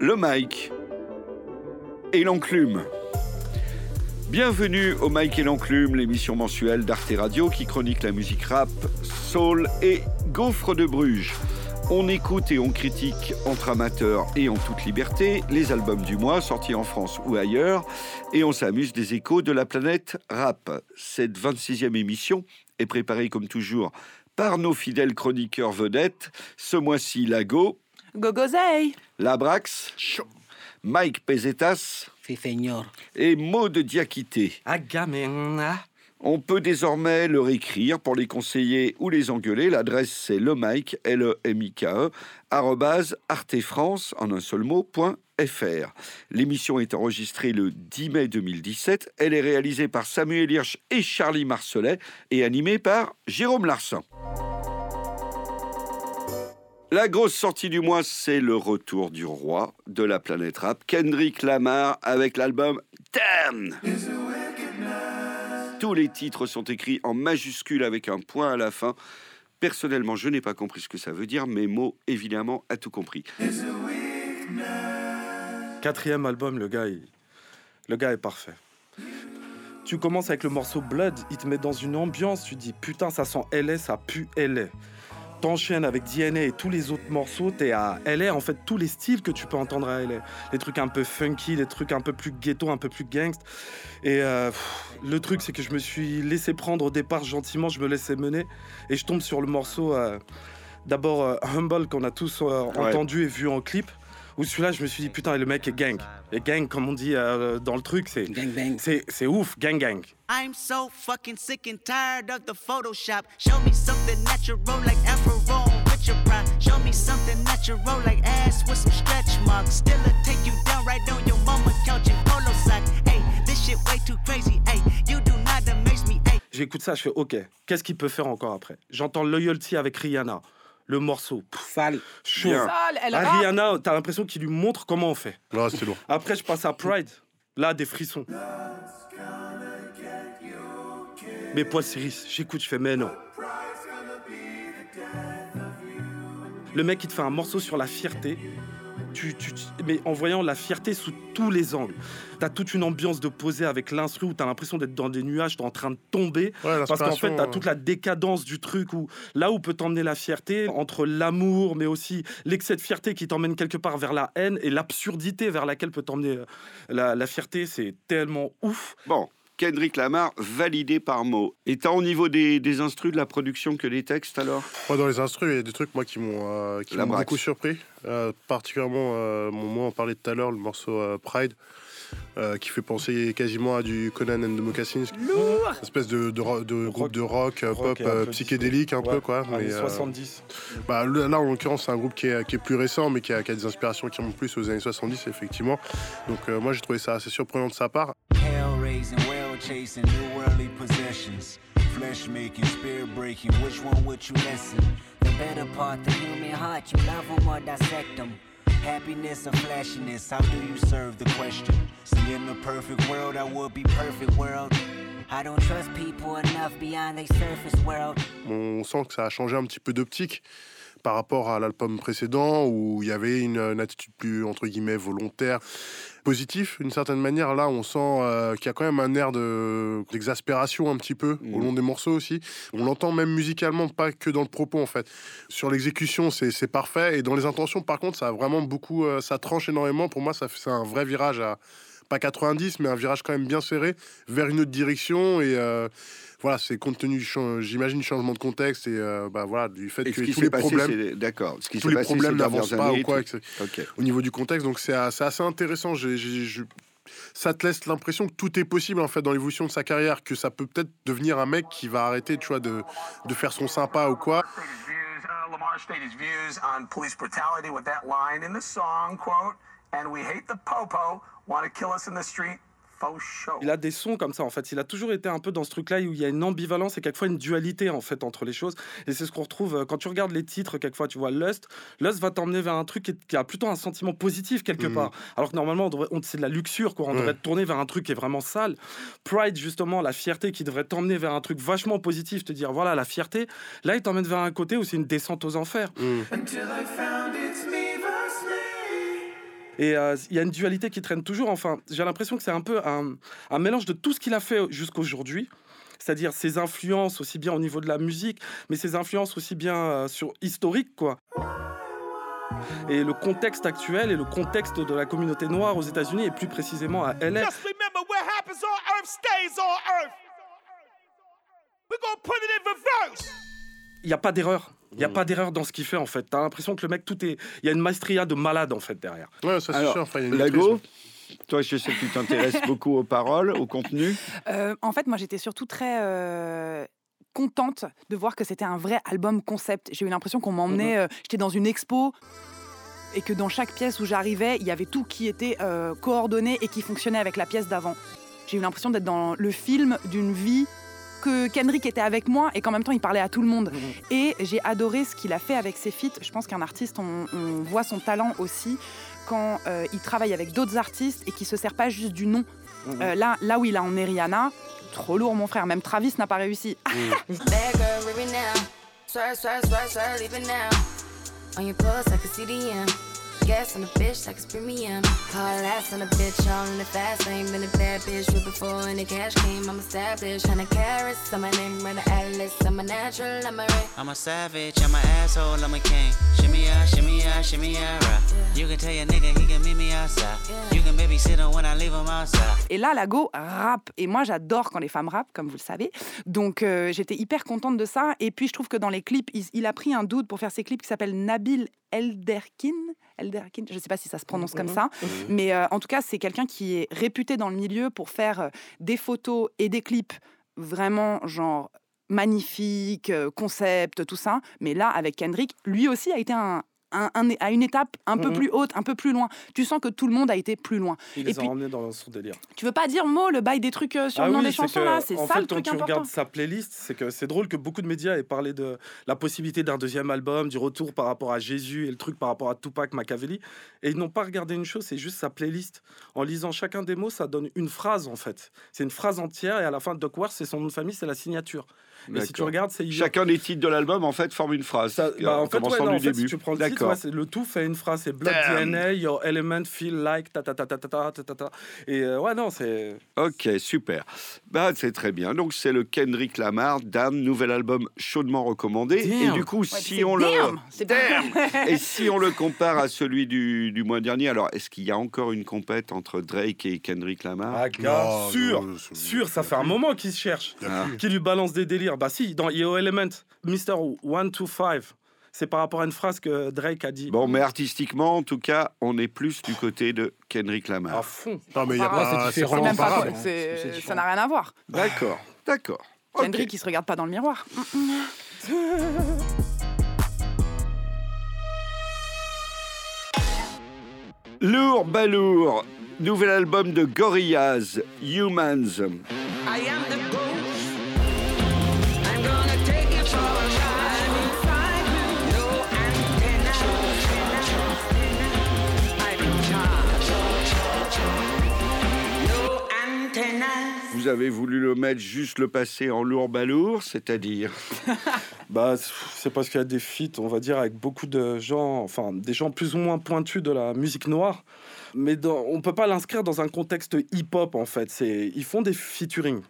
le Mike et l'enclume. Bienvenue au Mike et l'enclume, l'émission mensuelle d'Arte Radio qui chronique la musique rap, soul et gaufre de Bruges. On écoute et on critique entre amateurs et en toute liberté les albums du mois sortis en France ou ailleurs et on s'amuse des échos de la planète rap. Cette 26e émission est préparée comme toujours par nos fidèles chroniqueurs vedettes. Ce mois-ci, Lago, Gogozei Labrax, Mike Pesetas et Maud Diakité. On peut désormais leur écrire pour les conseiller ou les engueuler. L'adresse c'est le Mike, l e m i k e arrobase artefrance en un seul mot point fr. L'émission est enregistrée le 10 mai 2017. Elle est réalisée par Samuel Hirsch et Charlie Marcelet et animée par Jérôme Larsin. La grosse sortie du mois, c'est le retour du roi de la planète rap, Kendrick Lamar, avec l'album Damn. Tous les titres sont écrits en majuscule avec un point à la fin. Personnellement, je n'ai pas compris ce que ça veut dire, mais Mo, évidemment, a tout compris. Quatrième album, le gars, est parfait. Tu commences avec le morceau Blood, il te met dans une ambiance, tu dis putain, ça sent LA, ça pue LA. T'enchaînes avec DNA et tous les autres morceaux, t'es à LA, en fait, tous les styles que tu peux entendre à LA. Les trucs un peu funky, les trucs un peu plus ghetto, un peu plus gangst. Et euh, pff, le truc, c'est que je me suis laissé prendre au départ gentiment, je me laissais mener, et je tombe sur le morceau, euh, d'abord euh, Humble, qu'on a tous entendu et vu en clip. Où celui-là, je me suis dit, putain, le mec est gang. Et gang, comme on dit euh, dans le truc, c'est. C'est, c'est ouf, gang gang. I'm so fucking sick and tired of the Photoshop. Show me something natural like Afro with your pride. Show me something natural like ass with some stretch marks. Still a take you down right on your mama couch in polo socks. Hey, this shit way too crazy. Hey, you do not amaze me. Hey. J'écoute ça, je fais, ok, qu'est-ce qu'il peut faire encore après? J'entends Loyalty avec Rihanna. Le morceau, pff, Sale. chaud. Bien. Sale, elle Ah, rappe. Rihanna, t'as l'impression qu'il lui montre comment on fait. Là, c'est lourd. Après, je passe à Pride. Là, des frissons. Mais Paul Siris, j'écoute, je fais, mais non. Le mec, il te fait un morceau sur la fierté. Tu, tu- tu- mais en voyant la fierté sous tous les angles. T'as toute une ambiance de poser avec l'instru où t'as l'impression d'être dans des nuages, t'es en train de tomber. Ouais, Parce qu'en fait, t'as toute la décadence du truc où là où peut t'emmener la fierté, entre l'amour, mais aussi l'excès de fierté qui t'emmène quelque part vers la haine et l'absurdité vers laquelle peut t'emmener euh, la, la fierté, c'est tellement ouf. Bon, Kendrick Lamar, validé par Mo. Et tant au niveau des, des instrus, de la production que des textes alors? Moi, dans les instrus, il y a des trucs moi qui m'ont euh, qui m'ont beaucoup surpris. Euh, particulièrement, euh, moi, on parlait tout à l'heure, le morceau euh, Pride, euh, qui fait penser quasiment à du Conan and the Moccasins. Lourd Une espèce de, de, ro- de groupe Rock. de rock, Rock pop psychédélique un peu Ouais, quoi. années mais, euh, 70. bah, là, en l'occurrence, c'est un groupe qui est, qui est plus récent, mais qui a, qui a des inspirations qui remontent plus aux années 70, effectivement. Donc, euh, moi, j'ai trouvé ça assez surprenant de sa part. Hell chasing, new worldly possessions. Flesh making, spirit breaking, which one would you listen? The better part, the human heart, you love them or dissect them. Happiness or flashiness, how do you serve the question? See, in the perfect world, I would be perfect world. I don't trust people enough beyond their surface world. On sent que ça a changé un petit peu d'optique par rapport à l'album précédent où il y avait une, une attitude plus entre guillemets volontaire, positif d'une certaine manière. Là, on sent euh, qu'il y a quand même un air de d'exaspération un petit peu au Mhm. long des morceaux aussi. On l'entend même musicalement, pas que dans le propos en fait. Sur l'exécution, c'est parfait et dans les intentions, par contre, ça a vraiment beaucoup, euh, ça tranche énormément. Pour moi, ça fait c'est un vrai virage à pas 90, mais un virage quand même bien serré vers une autre direction et euh, voilà, c'est compte tenu, j'imagine, du changement de contexte et euh, bah, voilà, du fait Et que ce qui tous les passé, problèmes, d'accord. Ce qui tous les passé problèmes n'avancent pas ou quoi, au niveau du contexte. Donc c'est assez intéressant. Je- ça te laisse l'impression que tout est possible en fait dans l'évolution de sa carrière, que ça peut peut-être devenir un mec qui va arrêter, tu vois, de, de faire son sympa ou quoi. State his views, Lamar stated his views on police brutality with that line in the song, quote, and we hate the popo, want to kill us in the street, faux show. Il a des sons comme ça en fait. Il a toujours été un peu dans ce truc-là où il y a une ambivalence et quelquefois une dualité en fait entre les choses. Et c'est ce qu'on retrouve euh, quand tu regardes les titres. Quelquefois, tu vois Lust. Lust va t'emmener vers un truc qui, a plutôt un sentiment positif quelque Mhm. part. Alors que normalement, on devrait- on- c'est de la luxure quoi. On Ouais. devrait te tourner vers un truc qui est vraiment sale. Pride justement, la fierté qui devrait t'emmener vers un truc vachement positif, te dire voilà la fierté. Là, il t'emmène vers un côté où c'est une descente aux enfers. Mm. Et euh, il y a une dualité qui traîne toujours. Enfin, j'ai l'impression que c'est un peu un, un mélange de tout ce qu'il a fait jusqu'aujourd'hui. C'est-à-dire ses influences aussi bien au niveau de la musique, mais ses influences aussi bien euh, sur historique, quoi. Et le contexte actuel et le contexte de la communauté noire aux États-Unis et plus précisément à LA. Just remember what happens on earth stays on earth. We're gonna put it in reverse. Il n'y a pas d'erreur. Il Mm. n'y a pas d'erreur dans ce qu'il fait en fait. T'as l'impression que le mec, tout est. Il y a une maestria de malade en fait derrière. Ouais, ça c'est sûr. Enfin, il y a une Lago, maîtrise. toi, je sais que tu t'intéresses beaucoup aux paroles, au contenu. Euh, en fait, moi, j'étais surtout très euh, contente de voir que c'était un vrai album concept. J'ai eu l'impression qu'on m'emmenait. euh, J'étais dans une expo et que dans chaque pièce où j'arrivais, il y avait tout qui était euh, coordonné et qui fonctionnait avec la pièce d'avant. J'ai eu l'impression d'être dans le film d'une vie que Kendrick était avec moi et qu'en même temps il parlait à tout le monde. Et j'ai adoré ce qu'il a fait avec ses feats. Je pense qu'un artiste, on, on voit son talent aussi quand euh, il travaille avec d'autres artistes et qu'il se sert pas juste du nom. Euh, là, là où il a emmené Rihanna, trop lourd mon frère, même Travis n'a pas réussi. Bad girl, living now. Swear, swear, swear, swear, leaving now. On your pulse, I can see the end. Gas on the bitch, like it's premium. Hard ass on a bitch, all in the fast lane. Been a bad bitch, with before and the cash came. I'm established, a name, run the atlas. I'm a natural, I'm a ray. I'm a savage, I'm an asshole, I'm a king. Shimmy ya, shimmy ya, shimmy ya, rah. You can tell your nigga he can meet me outside. You can babysit him when I leave him outside. Et là, Lago rappe. Et moi, j'adore quand les femmes rappent, comme vous le savez. Donc, euh, j'étais hyper contente de ça. Et puis, je trouve que dans les clips, il, il a pris un doute pour faire ses clips qui s'appelle Nabil Elderkin. Elderkin, je ne sais pas si ça se prononce comme ça. Mais euh, en tout cas, c'est quelqu'un qui est réputé dans le milieu pour faire euh, des photos et des clips vraiment, genre, magnifiques, euh, concept, tout ça. Mais là, avec Kendrick, lui aussi a été un, un- un- à une étape un peu Mhm. plus haute, un peu plus loin. Tu sens que tout le monde a été plus loin. Il Et les a puis- emmenés dans son délire. Tu veux pas dire mot, le bail des trucs euh, sur Ah le nom oui, des c'est chansons que, là C'est en ça fait, le quand truc tu important. regardes sa playlist, c'est que c'est drôle que beaucoup de médias aient parlé de la possibilité d'un deuxième album, du retour par rapport à Jésus et le truc par rapport à Tupac Machiavelli. Et ils n'ont pas regardé une chose, c'est juste sa playlist. En lisant chacun des mots, ça donne une phrase en fait. C'est une phrase entière et à la fin, Doc Wars, c'est son nom de famille, c'est la signature. Mais si tu regardes, c'est Chacun des titres de l'album, en fait, forme une phrase. ça, bah, en en fait, ouais, commençant non, en du fait, début. si tu prends le titre, D'accord. ouais, c'est- le tout fait une phrase, c'est Blood Damn. DNA, your element feel like ta ta ta ta ta ta ta ta ta. Et euh, ouais, non, c'est Ok, super. Bah, c'est très bien. Donc, c'est le Kendrick Lamar, Damn, nouvel album chaudement recommandé. Et du coup, Ouais, si on le. damn, c'est Damn. Et si on le compare à celui du, du mois dernier, alors est-ce qu'il y a encore une compète entre Drake et Kendrick Lamar? Ah, gars, Non, sûr, non, sûr, ça fait un moment qu'il se cherche. Ah. qui lui balance des délires. Bah si, dans Yo Element, Mr. 125, c'est par rapport à une phrase que Drake a dit. Bon, mais artistiquement, en tout cas, on est plus du côté de Kendrick À Lamar. fond. Non, mais il y a pas. c'est vraiment pas C'est ça n'a rien à voir. D'accord, d'accord. Kendrick, il se regarde pas dans le miroir. Lourd Balourd, nouvel album de Gorillaz, Humans. I am the Vous avez voulu le mettre juste le passer en lourd balourd, c'est-à-dire Bah, c'est parce qu'il y a des feats, on va dire, avec beaucoup de gens, enfin, des gens plus ou moins pointus de la musique noire. Mais dans, on peut pas l'inscrire dans un contexte hip-hop, en fait. C'est, ils font des featuring.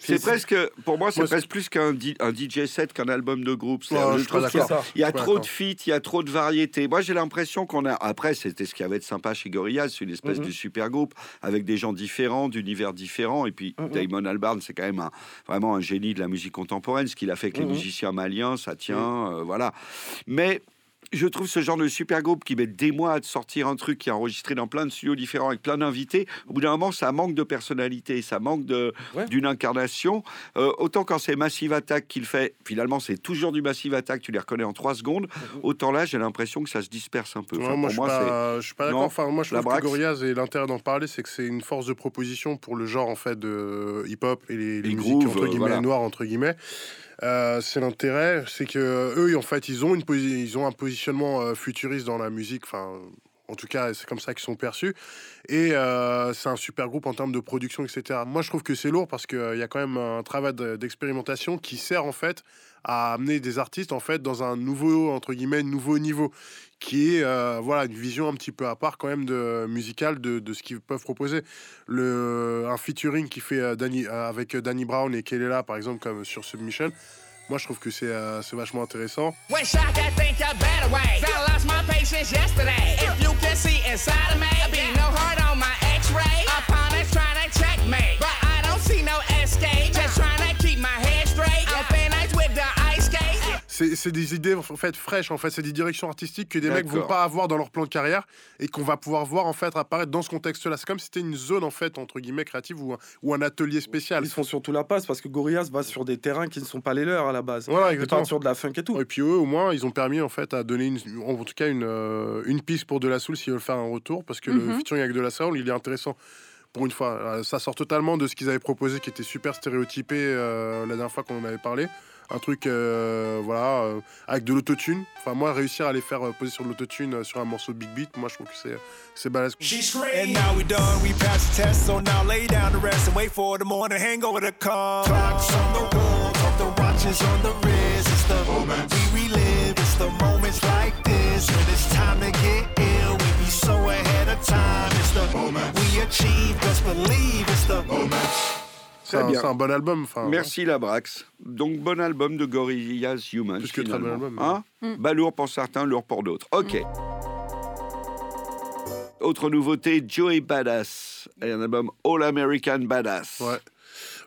C'est presque, pour moi, c'est presque plus qu'un un DJ set qu'un album de groupe. Je trouve. Il y a trop de feats, il y a trop de variétés. Moi, j'ai l'impression qu'on a. Après, c'était ce qu'il y avait de sympa chez Gorillaz, c'est une espèce Mhm. de super groupe avec des gens différents, d'univers différents. Et puis, Mhm. Damon Albarn, c'est quand même un- vraiment un génie de la musique contemporaine. Ce qu'il a fait avec les Mhm. musiciens maliens, ça tient, euh, voilà. Mais. Je trouve ce genre de super groupe qui met des mois à sortir un truc qui est enregistré dans plein de studios différents avec plein d'invités. Au bout d'un moment, ça manque de personnalité, ça manque de Ouais. d'une incarnation. Euh, autant quand c'est Massive Attack qu'il fait, finalement, c'est toujours du Massive Attack, tu les reconnais en trois secondes. Autant là, j'ai l'impression que ça se disperse un peu. Ouais, Enfin, moi, pour je suis c'est pas, je suis pas d'accord. Non, Enfin, moi, je la trouve que. Gorillaz et l'intérêt d'en parler, c'est que c'est une force de proposition pour le genre en fait de hip-hop et les, les Les musiques entre euh, guillemets voilà. noires entre guillemets. Euh, c'est l'intérêt, c'est que eux, en fait, ils ont une ils ont un positionnement euh, futuriste dans la musique. Enfin, En tout cas, c'est comme ça qu'ils sont perçus. Et euh, c'est un super groupe en termes de production, etc. Moi, je trouve que c'est lourd parce qu'il y a quand même un travail de- d'expérimentation qui sert en fait à amener des artistes en fait dans un nouveau entre guillemets nouveau niveau qui est euh, voilà une vision un petit peu à part quand même de musicale de, ce qu'ils peuvent proposer le un featuring qui fait euh, Danny, euh, avec euh, Danny Brown et Kelela par exemple comme sur Submission moi je trouve que c'est euh, vachement intéressant c'est des idées en fait fraîches en fait c'est des directions artistiques que des mecs vont pas avoir dans leur plan de carrière et qu'on va pouvoir voir en fait apparaître dans ce contexte là c'est comme si c'était une zone en fait entre guillemets créative ou un, ou un atelier spécial Ils font surtout la passe parce que Gorillaz va sur des terrains qui ne sont pas les leurs à la base. Voilà, Ils exactement. sur de la funk et tout. Et puis eux, au moins, ils ont permis en fait à donner une, en tout cas une, euh, une piste pour De La Soul s'ils veulent faire un retour, parce que le Mhm. featuring avec De La Soul, il est intéressant. Pour une fois, Euh, ça sort totalement de ce qu'ils avaient proposé, qui était super stéréotypé euh, la dernière fois qu'on en avait parlé. Un truc, euh, voilà, euh, avec de l'autotune. Enfin, moi, réussir à les faire euh, poser sur de l'autotune euh, sur un morceau de Big Beat, moi, je trouve que c'est c'est balèze. And now we done, we passed the test, so now lay down to rest and wait for the morning hangover to come. Clocks on the wall, talk the watches on the wrist. It's the moments we relive, it's the moments like this when it's time to get ill. We be so ahead of time. It's the moments we achieve, just believe it's the moments. C'est un, un bon album. Enfin, Merci Labrax. Donc bon album de Gorillaz Human. Plus que très bon album, Hein Mm. Bah lourd pour certains, lourd pour d'autres. Ok. Autre nouveauté, Joey Badass. Et un album All American Badass. Ouais.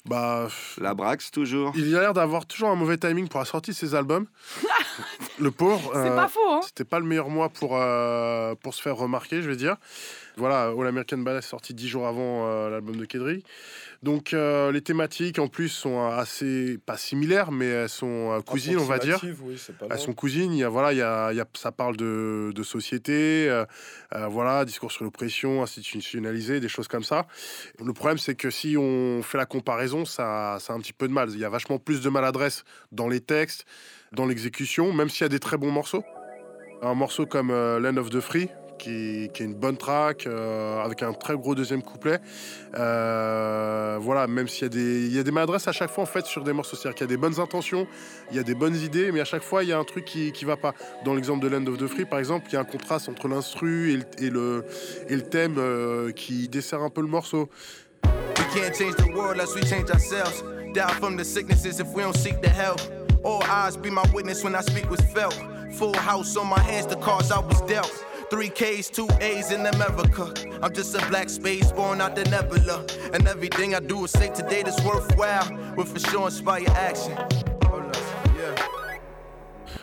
Bah, Labrax toujours. il a l'air d'avoir toujours un mauvais timing pour la sortie de ses albums. le pauvre. C'est euh, pas faux, hein C'était pas le meilleur mois pour, euh, pour se faire remarquer, je vais dire. Voilà, All American Badass sorti dix jours avant euh, l'album de Kedri. Donc euh, les thématiques en plus sont assez, pas similaires, mais elles sont euh, cousines, on va dire. Oui, pas Elles sont cousines, il y a, voilà, il y a, il y a- ça parle de, de société, euh, euh, voilà, discours sur l'oppression, institutionnalisé, des choses comme ça. Le problème, c'est que si on fait la comparaison, ça, ça a un petit peu de mal. Il y a vachement plus de maladresse dans les textes, dans l'exécution, même s'il y a des très bons morceaux. Un morceau comme euh, Land of the Free, qui, est une bonne track, euh, avec un très gros deuxième couplet. Euh, voilà, même s'il y, a des- il y a des maladresses à chaque fois en fait sur des morceaux. C'est-à-dire qu'il y a des bonnes intentions, il y a des bonnes idées, mais à chaque fois il y a un truc qui, qui va pas. Dans l'exemple de Land of the Free, par exemple, il y a un contraste entre l'instru et le, et le, thème euh, qui dessert un peu le morceau. We can't change the world unless we change ourselves. Die from the sicknesses if we don't seek the help. All eyes be my witness when I speak was felt. Full house on my hands, the cards I was dealt. Three K's, two A's in America. I'm just a black space born out the nebula. And everything I do is say today that's worthwhile. Will for sure inspire action.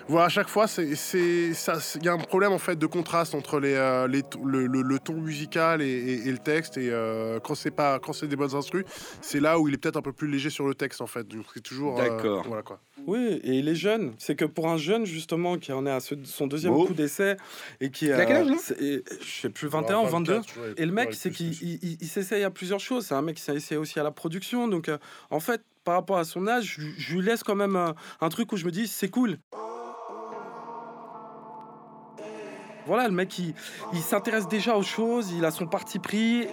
Voilà, à chaque fois, il y a un problème en fait de contraste entre les, euh, les le, le- le ton musical et, et- et le texte. Et euh, quand c'est pas, quand c'est des bonnes instrus, c'est là où il est peut-être un peu plus léger sur le texte en fait. Donc c'est toujours. euh, D'accord. voilà quoi. Oui, et il est jeune. C'est que pour un jeune, justement, qui en est à ce- son deuxième Oh. coup d'essai et qui a quel âge, Je sais plus, 21 ou 22. 24, ouais, Et le mec, c'est qu'il s'essaye à plusieurs choses. C'est un mec qui s'essaye aussi à la production. Donc, euh, en fait, par rapport à son âge, je, je lui laisse quand même un, un truc où je me dis, c'est cool. Voilà, le mec, il, il s'intéresse déjà aux choses, il a son parti pris.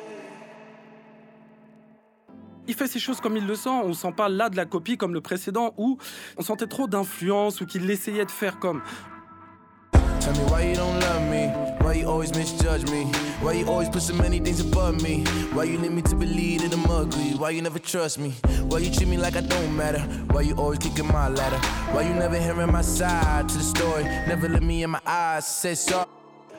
Il fait ses choses comme il le sent. On sent pas là de la copie comme le précédent où on sentait trop d'influence ou qu'il essayait de faire comme. Tell me why you don't love me, why you always misjudge me, why you always put so many things above me, why you need me to believe that I'm ugly, why you never trust me, why you treat me like I don't matter, why you always kicking my ladder, why you never hearing my side to the story, never look me in my eyes, say sorry.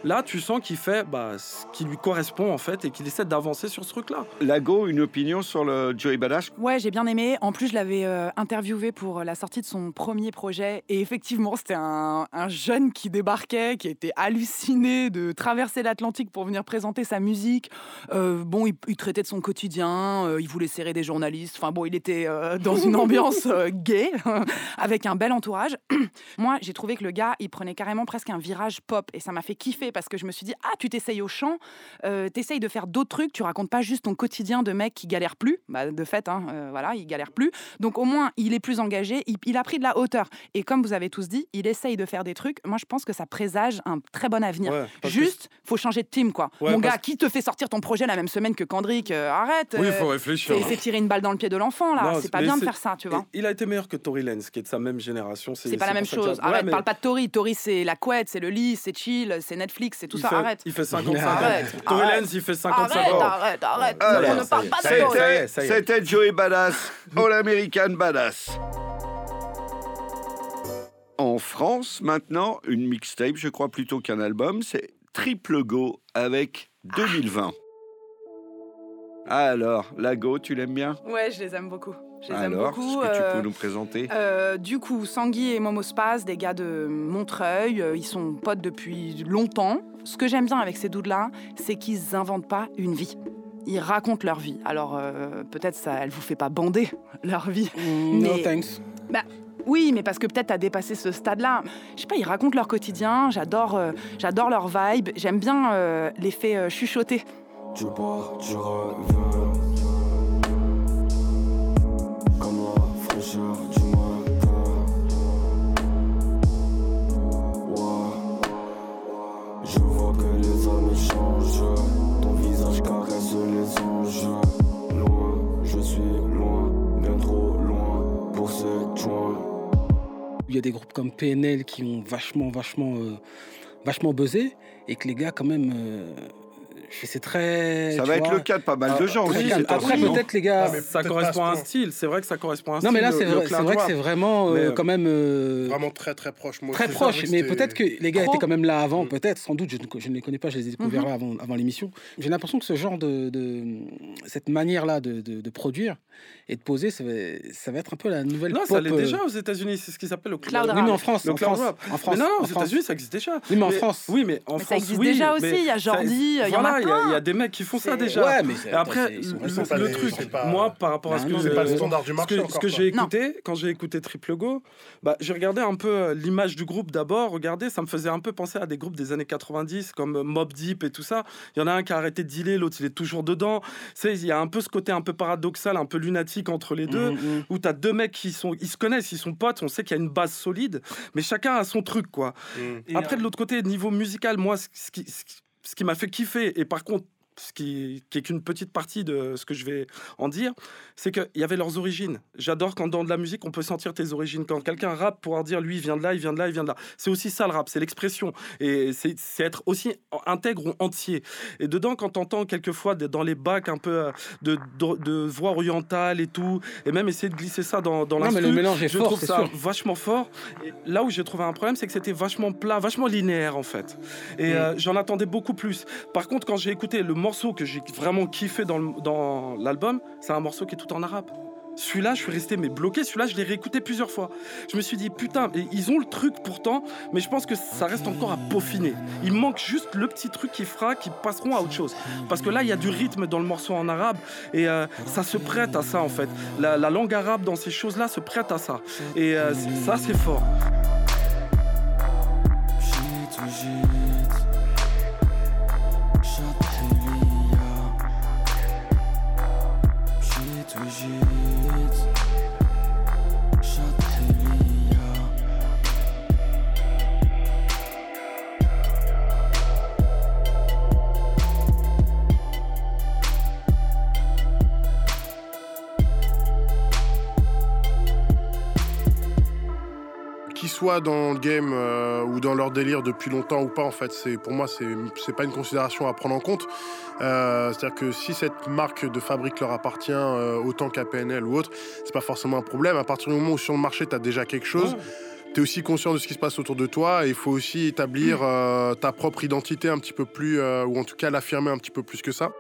Là, tu sens qu'il fait bah, ce qui lui correspond en fait et qu'il essaie d'avancer sur ce truc-là. Lago, une opinion sur le Joey Badass? Ouais, j'ai bien aimé. En plus, je l'avais euh, interviewé pour la sortie de son premier projet. Et effectivement, c'était un, un jeune qui débarquait, qui était halluciné de traverser l'Atlantique pour venir présenter sa musique. Euh, bon, il, il traitait de son quotidien, euh, il voulait serrer des journalistes. Enfin bon, il était euh, dans une ambiance euh, gay, avec un bel entourage. Moi, j'ai trouvé que le gars, il prenait carrément presque un virage pop. Et ça m'a fait kiffer kiffé parce que je me suis dit, ah, tu t'essayes au chant, euh, t'essayes de faire d'autres trucs, tu racontes pas juste ton quotidien de mec qui galère plus. Bah, de fait, hein, euh, voilà, il galère plus. Donc au moins, il est plus engagé, il, il a pris de la hauteur. Et comme vous avez tous dit, il essaye de faire des trucs. Moi, je pense que ça présage un très bon avenir. Ouais, parce que juste, faut changer de team, quoi. Ouais, Mon parce- gars, qui te fait sortir ton projet la même semaine que Kendrick euh, Arrête. Oui, il euh, faut réfléchir. c'est- C'est tirer une balle dans le pied de l'enfant, là. C'est pas bien de faire ça, tu vois. Il a été meilleur que Tory Lanez, qui est de sa même génération. C'est pas la même chose. Arrête, parle pas de Tory. Tory, c'est la couette, c'est le lit, c'est chill, c'est Netflix, c'est tout il ça. fait- Arrête. Il fait 55 Arrête, ans. Tory arrête. Il fait 55 Arrête, ans. arrête, arrête. Allez, on ne parle pas de ça y est, Tory. ça y est, ça y est. C'était Joey Badass, All American Badass. En France, maintenant, une mixtape, je crois plutôt qu'un album, c'est Triple Go avec 2020. Alors, la Go, tu l'aimes bien? Ouais, je les aime beaucoup. Je les aime Alors, beaucoup. est-ce que tu euh, peux nous présenter? euh, du coup, Sangui et Momo Spaz, des gars de Montreuil, euh, ils sont potes depuis longtemps. Ce que j'aime bien avec ces dudes-là, c'est qu'ils inventent pas une vie. Ils racontent leur vie. Alors, euh, peut-être ça, elle vous fait pas bander leur vie. Mm, no thanks. Bah, oui, mais parce que peut-être t'as dépassé ce stade-là. Je sais pas, ils racontent leur quotidien. J'adore, euh, j'adore leur vibe. J'aime bien euh, l'effet euh, chuchoté. Tu pars, tu reviens Ouais Je vois que les amis changent Ton visage caresse les anges Loin, je suis loin Bien trop loin pour cette joint Il y a des groupes comme PNL qui ont vachement, vachement, euh, vachement buzzé et que les gars, quand même, euh, c'est très. Ça va être le cas de pas mal de euh, gens aussi. Après, non peut-être les gars. Ah, ça correspond à un style. C'est vrai que ça correspond à un Non, style. mais là, c'est vrai, que c'est vraiment euh, euh, quand même. euh, Vraiment très très proche. Moi, Très proche, mais peut-être que les gars Trop. étaient quand même là avant, peut-être, sans doute, je ne, je ne les connais pas, je les ai découverts Mhm. avant, avant l'émission. J'ai l'impression que ce genre de, de- cette manière-là de, de- de produire et de poser, ça va, ça va être un peu la nouvelle Non, pop. ça l'est euh, déjà aux États-Unis. C'est ce qu'ils appellent le Cloud rap. Oui, mais en France, Le en cloud France, rap. en France, Mais non, aux France. États-Unis, ça existe déjà. Oui, mais en France. Oui, mais en Mais ça France, existe déjà aussi, il y a Jordi, il y en a il y a- y des mecs qui font ça déjà. Ouais, mais c'est- Et après, le, truc, moi, par rapport à Bah ce que C'est pas le standard du marché ce que j'ai écouté, quand j'ai écouté Triple Go, bah, j'ai regardé un peu euh, l'image du groupe d'abord. Regardez, ça me faisait un peu penser à des groupes des années 90 comme euh, Mob Deep et tout ça. Il y en a un qui a arrêté de dealer, l'autre il est toujours dedans. C'est- Il y a un peu ce côté un peu paradoxal, un peu lunatique entre les deux, Mhm, mhm. où tu as deux mecs qui sont, ils se connaissent, ils sont potes, on sait qu'il y a une base solide, mais chacun a son truc quoi. Mm. Après, de l'autre côté, niveau musical, moi, ce ce qui, ce qui, ce qui m'a fait kiffer, et par contre, ce qui, qui est qu'une petite partie de ce que je vais en dire, c'est qu'il y avait leurs origines. J'adore quand dans de la musique, on peut sentir tes origines. Quand quelqu'un rappe, pouvoir dire, lui, il vient de là, il vient de là, il vient de là. C'est aussi ça le rap, c'est l'expression. Et c'est être aussi intègre ou entier. Et dedans, quand t'entends quelquefois dans les bacs un peu euh, de, de, de voix orientale et tout, et même essayer de glisser ça dans, dans Non, mais l'instru, le mélange est je fort, trouve ça sûr. vachement fort. Et là où j'ai trouvé un problème, c'est que c'était vachement plat, vachement linéaire en fait. Et euh, j'en attendais beaucoup plus. Par contre, quand j'ai écouté le morceau que j'ai vraiment kiffé dans l'album, c'est un morceau qui est tout en arabe. Celui-là, je suis resté mais bloqué. Celui-là, je l'ai réécouté plusieurs fois. Je me suis dit putain, ils ont le truc pourtant, mais je pense que ça reste encore à peaufiner. Il manque juste le petit truc qui fera qu'ils passeront à autre chose. Parce que là, il y a du rythme dans le morceau en arabe et euh, ça se prête à ça en fait. La, la langue arabe dans ces choses-là se prête à ça. Et euh, ça, c'est fort. Qu'ils soient dans le game euh, ou dans leur délire depuis longtemps ou pas, en fait, c'est pour moi, c'est pas une considération à prendre en compte. Euh, C'est-à-dire que si cette marque de fabrique leur appartient euh, autant qu'à PNL ou autre, c'est pas forcément un problème. À partir du moment où sur le marché, tu as déjà quelque chose. Tu es aussi conscient de ce qui se passe autour de toi et il faut aussi établir euh, ta propre identité un petit peu plus, euh, ou en tout cas l'affirmer un petit peu plus que ça.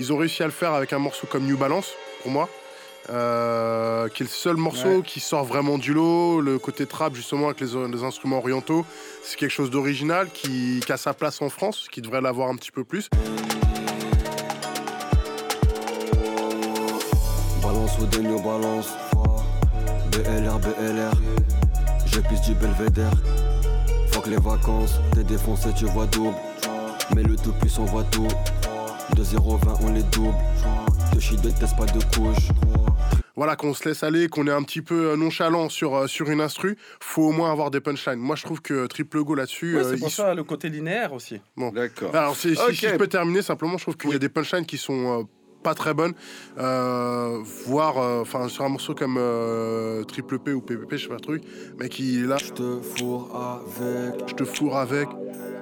Ils ont réussi à le faire avec un morceau comme New Balance, pour moi, euh, qui est le seul morceau Ouais. qui sort vraiment du lot. Le côté trap, justement, avec les, les instruments orientaux, c'est quelque chose d'original qui, qui a sa place en France, qui devrait l'avoir un petit peu plus. Balance ou new balance. BLR, BLR. Je pisse du belvédère. Faut que les vacances, t'es défoncé, tu vois double. Mais le tout puissant voit tout. De 0-20, on les double. De shit de test, pas de couche. Voilà, qu'on se laisse aller, qu'on est un petit peu euh, nonchalant sur, euh, sur une instru, faut au moins avoir des punchlines. Moi, je trouve que Triple Go là-dessus. Ouais, euh, c'est pour ils ça le côté linéaire aussi. Bon. D'accord. Alors, si, si- Ok. si je peux terminer, simplement, je trouve qu'il y a des punchlines qui sont euh, pas très bonnes. Euh, voire, euh, enfin, sur un morceau comme euh, Triple P ou PPP, je sais pas le truc, mais qui là. Je te fourre avec. Je te fourre avec.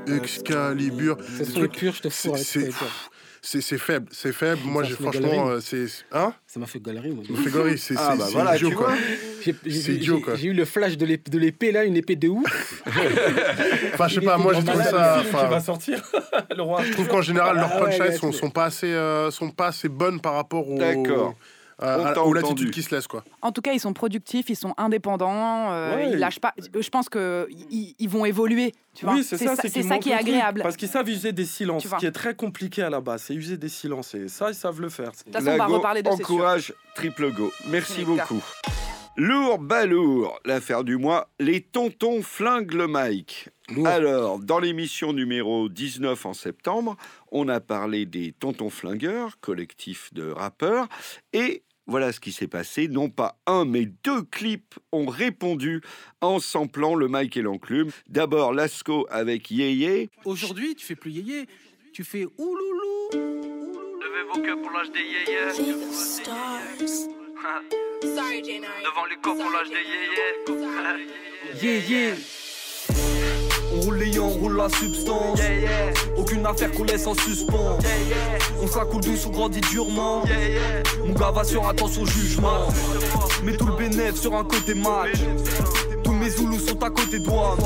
Excalibur. C'est je te fourre c'est- avec c'est- faible, c'est faible. Moi, j'ai franchement, euh, c'est. Hein? Ça m'a fait galerie, moi. Ça me fait galerie, c'est Ah, c'est- bah c'est voilà, idiot, quoi. vois. J'ai- j'ai- C'est idiot, quoi. J'ai eu le flash de l'ép- de l'épée, là, une épée de ouf. Enfin, je sais pas, moi, je trouve ça. qui enfin, va sortir. le roi? Je trouve qu'en général, leurs Ah punchlines sont, pas assez, euh, sont pas assez bonnes par rapport au, D'accord. T'a aux latitudes qui se laissent, quoi. En tout cas, ils sont productifs, ils sont indépendants, euh, Ouais. ils lâchent pas. Je pense que ils, ils vont évoluer. Tu vois Oui, c'est ça, qu'ils qui est truc, agréable. Parce qu'ils savent user des silences, ce qui est très compliqué à la base. C'est user des silences. Et ça, ils savent le faire. De toute façon, on va reparler de encourage Triple Go. Merci beaucoup. Lourd, balourd, l'affaire du mois, les tontons flinguent le mic. Alors, dans l'émission numéro 19 en septembre, on a parlé des tontons flingueurs, collectif de rappeurs, et voilà ce qui s'est passé. Non pas un, mais deux clips ont répondu en samplant le mic et l'enclume. D'abord, Lasco avec Yéyé. Aujourd'hui, tu fais plus yéyé, tu fais ouloulou. Levez vos queues pour l'âge des yéyés. Devant les corps pour l'âge des yéyés. Yeah, yeah. On roule on roule la substance. Aucune affaire qu'on laisse en suspens. On s'accoule douce, on grandit durement. Mon gars va sur attention au jugement. Mets tout le bénéf sur un côté match. Moi.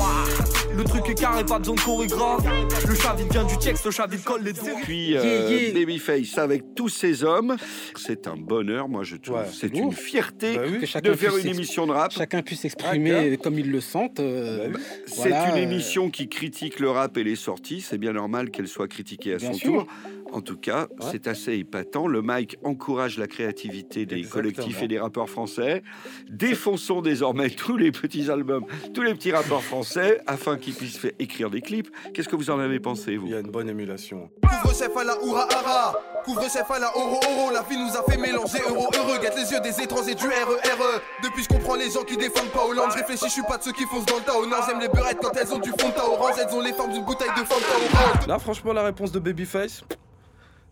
Le truc est carré, pas besoin de chorégraphe. Le chavide vient du texte, le chavide colle les doigts. Puis euh, Babyface avec tous ces hommes. C'est un bonheur, moi je trouve. C'est une fierté Bah de faire une émission de rap. Chacun puisse s'exprimer comme ils le sentent. euh, C'est voilà, une euh, émission qui critique le rap et les sorties. C'est bien normal qu'elle soit critiquée à Bien son sûr. tour. En tout cas, c'est assez épatant. Le mic encourage la créativité des collectifs et des rappeurs français. Défonçons désormais tous les petits albums, tous les petits rappeurs français, afin qu'ils puissent faire écrire des clips. Qu'est-ce que vous en avez pensé, vous? Il y a une bonne émulation. Couvre-chef à la Oura Hara. Couvre-chef à la Oro Oro. La vie nous a fait mélanger euro heureux Guette les yeux des étrangers du RERE Depuis je comprends les gens qui défendent pas Hollande. Je réfléchis, je suis pas de ceux qui foncent dans le tas Non j'aime les beurrettes quand elles ont du fond de orange. Elles ont les formes d'une bouteille de Fanta orange. Là, franchement, la réponse de Babyface,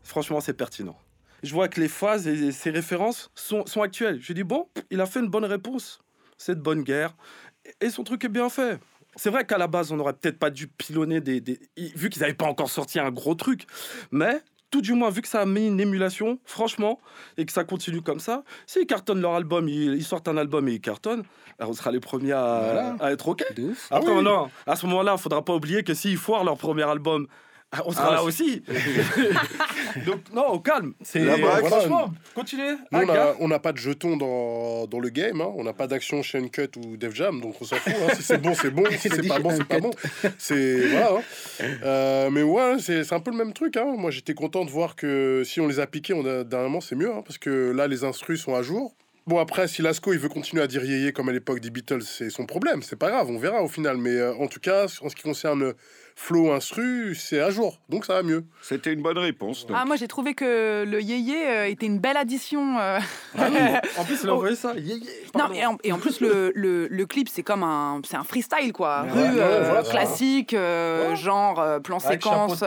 franchement, c'est pertinent. Je vois que les phases et ses références sont, sont actuelles. Je dis, bon, il a fait une bonne réponse. C'est de bonne guerre. Et son truc est bien fait. C'est vrai qu'à la base, on n'aurait peut-être pas dû pilonner des. des- vu qu'ils n'avaient pas encore sorti un gros truc. Mais. Tout du moins, vu que ça a mis une émulation, franchement, et que ça continue comme ça, s'ils cartonnent leur album, ils, sortent un album et ils cartonnent, alors on sera les premiers à, Voilà. à être OK. Ah Après, oui. non, à ce moment-là, il faudra pas oublier que s'ils foirent leur premier album, ah, on sera Ah, là aussi. Donc, non, au calme. C'est Là, voilà. franchement, continuez. Nous, on gars. a- on n'a pas de jetons dans, dans le game, hein. on n'a pas d'action chez Uncut ou Def Jam, donc on s'en fout. hein. Si c'est bon, c'est bon. Si c'est pas bon, c'est pas bon. C'est voilà. hein. Euh, mais ouais, c'est c'est un peu le même truc. hein. Moi, j'étais content de voir que si on les a piqués, on a, dernièrement, c'est mieux, hein, parce que là, les instrus sont à jour. Bon après, si Lasco il veut continuer à dire yéyé comme à l'époque des Beatles, c'est son problème. C'est pas grave, on verra au final. Mais euh, en tout cas, en ce qui concerne flow instru, c'est à jour, donc ça va mieux. C'était une bonne réponse. Ah, moi j'ai trouvé que le yéyé euh, était une belle addition. euh. En plus, il a envoyé ça. Yeah. Non, et en, et en plus, le, le, le clip, c'est comme un, c'est un freestyle, quoi. Ouais, Rue, ouais, euh, voilà. classique, euh, genre euh, plan Avec chapeau de séquence.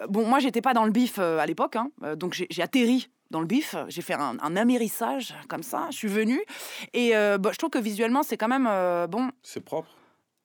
Euh, Bon, moi, j'étais pas dans le bif euh, à l'époque, hein, euh, donc j'ai atterri dans le bif. J'ai fait un, amérissage comme ça. Je suis venue et euh, bah, je trouve que visuellement, c'est quand même euh, bon. C'est propre.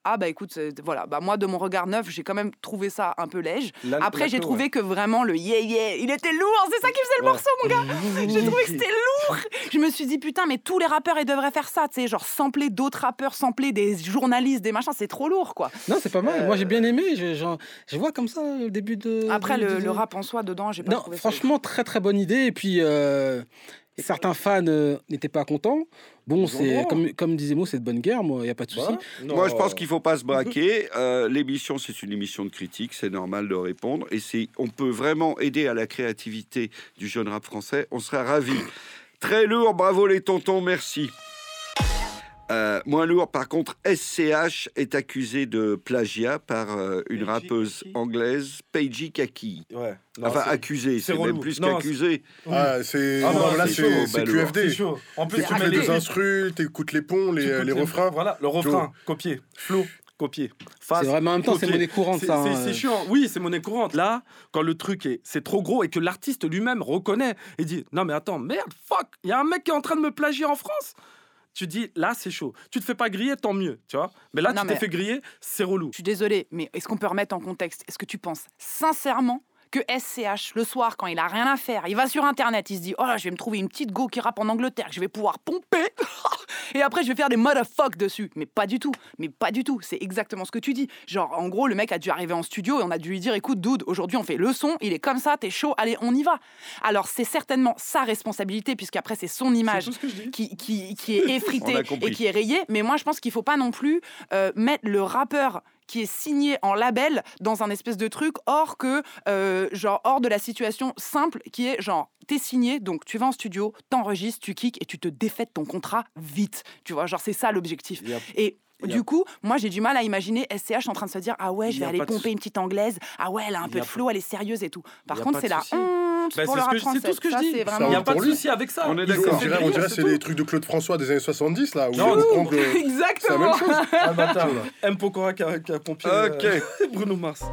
Ah bah écoute, c'est- voilà, bah moi de mon regard neuf, j'ai quand même trouvé ça un peu léger. Après, j'ai trouvé ouais. que vraiment le yeah yeah, il était lourd, c'est ça qui faisait le Ouais. morceau, mon gars. J'ai trouvé que c'était lourd. Je me suis dit putain, mais tous les rappeurs ils devraient faire ça, tu sais, genre sampler d'autres rappeurs, sampler des journalistes, des machins, c'est trop lourd quoi. Non, c'est pas mal. Moi, j'ai bien aimé. Je, genre, je vois comme ça le début de. Après de- le, de- le rap en soi dedans, j'ai pas Non, trouvé ça. franchement, très très bonne idée. Et puis, euh, certains fans euh, n'étaient pas contents. Bon, c'est comme, comme disait Mo, c'est de bonne guerre, moi, il n'y a pas de souci. Moi, je pense qu'il faut pas se braquer. Euh, L'émission, c'est une émission de critique, c'est normal de répondre. Et c'est, on peut vraiment aider à la créativité du jeune rap français. On serait ravis. Très lourd, bravo les tontons, merci. Euh, moins lourd, par contre, SCH est accusé de plagiat par euh, une rappeuse anglaise, Paige Kaki. Ouais. Non, enfin, accusé, c'est même plus Non, qu'accusé. Ah, c'est Ah non, non, là c'est chaud, c'est. QFD. Chaud. En plus, tu mets les instrus, t'écoutes les ponts, les, refrains. Voilà, le refrain, copier. Flow, copier. C'est vraiment en même temps, c'est monnaie courante, ça, C'est hein. c'est chiant. Oui, c'est monnaie courante. Là, quand le truc est, c'est trop gros et que l'artiste lui-même reconnaît et dit non mais attends, merde, fuck, il y a un mec qui est en train de me plagier en France. Tu dis là c'est chaud. Tu te fais pas griller, tant mieux, tu vois. Mais là Non, tu t'es mais- fait griller, c'est relou. Je suis désolée, mais est-ce qu'on peut remettre en contexte? Est-ce que tu penses sincèrement que SCH, le soir, quand il a rien à faire, il va sur Internet, il se dit Oh là, je vais me trouver une petite go qui rappe en Angleterre, que je vais pouvoir pomper, et après je vais faire des motherfuck dessus. Mais pas du tout, mais pas du tout. C'est exactement ce que tu dis. Genre, en gros, le mec a dû arriver en studio et on a dû lui dire Écoute, dude, aujourd'hui on fait le son, il est comme ça, t'es chaud, allez, on y va. Alors, c'est certainement sa responsabilité, puisqu'après, c'est son image qui, qui, qui est effritée et qui est rayée. Mais moi, je pense qu'il faut pas non plus euh, mettre le rappeur qui est signé en label dans un espèce de truc hors que euh, genre hors de la situation simple qui est genre t'es signé donc tu vas en studio t'enregistres tu kicks et tu te défaites ton contrat vite. Tu vois genre c'est ça l'objectif. Et du coup, moi j'ai du mal à imaginer SCH en train de se dire ah ouais, je vais a aller pomper une petite anglaise. Ah ouais, elle a un peu de flow, elle est sérieuse et tout. Par contre, c'est la honte Bah, pour c'est tout ce que je dis. Il n'y a pas de pour lui. souci avec ça. On est d'accord. On dirait, on griller, dirait c'est des trucs de Claude François des années 70 là. Exactement. C'est la même chose. Ah, bah, M. Pokora qui a, pompé euh, Ok. Bruno Mars.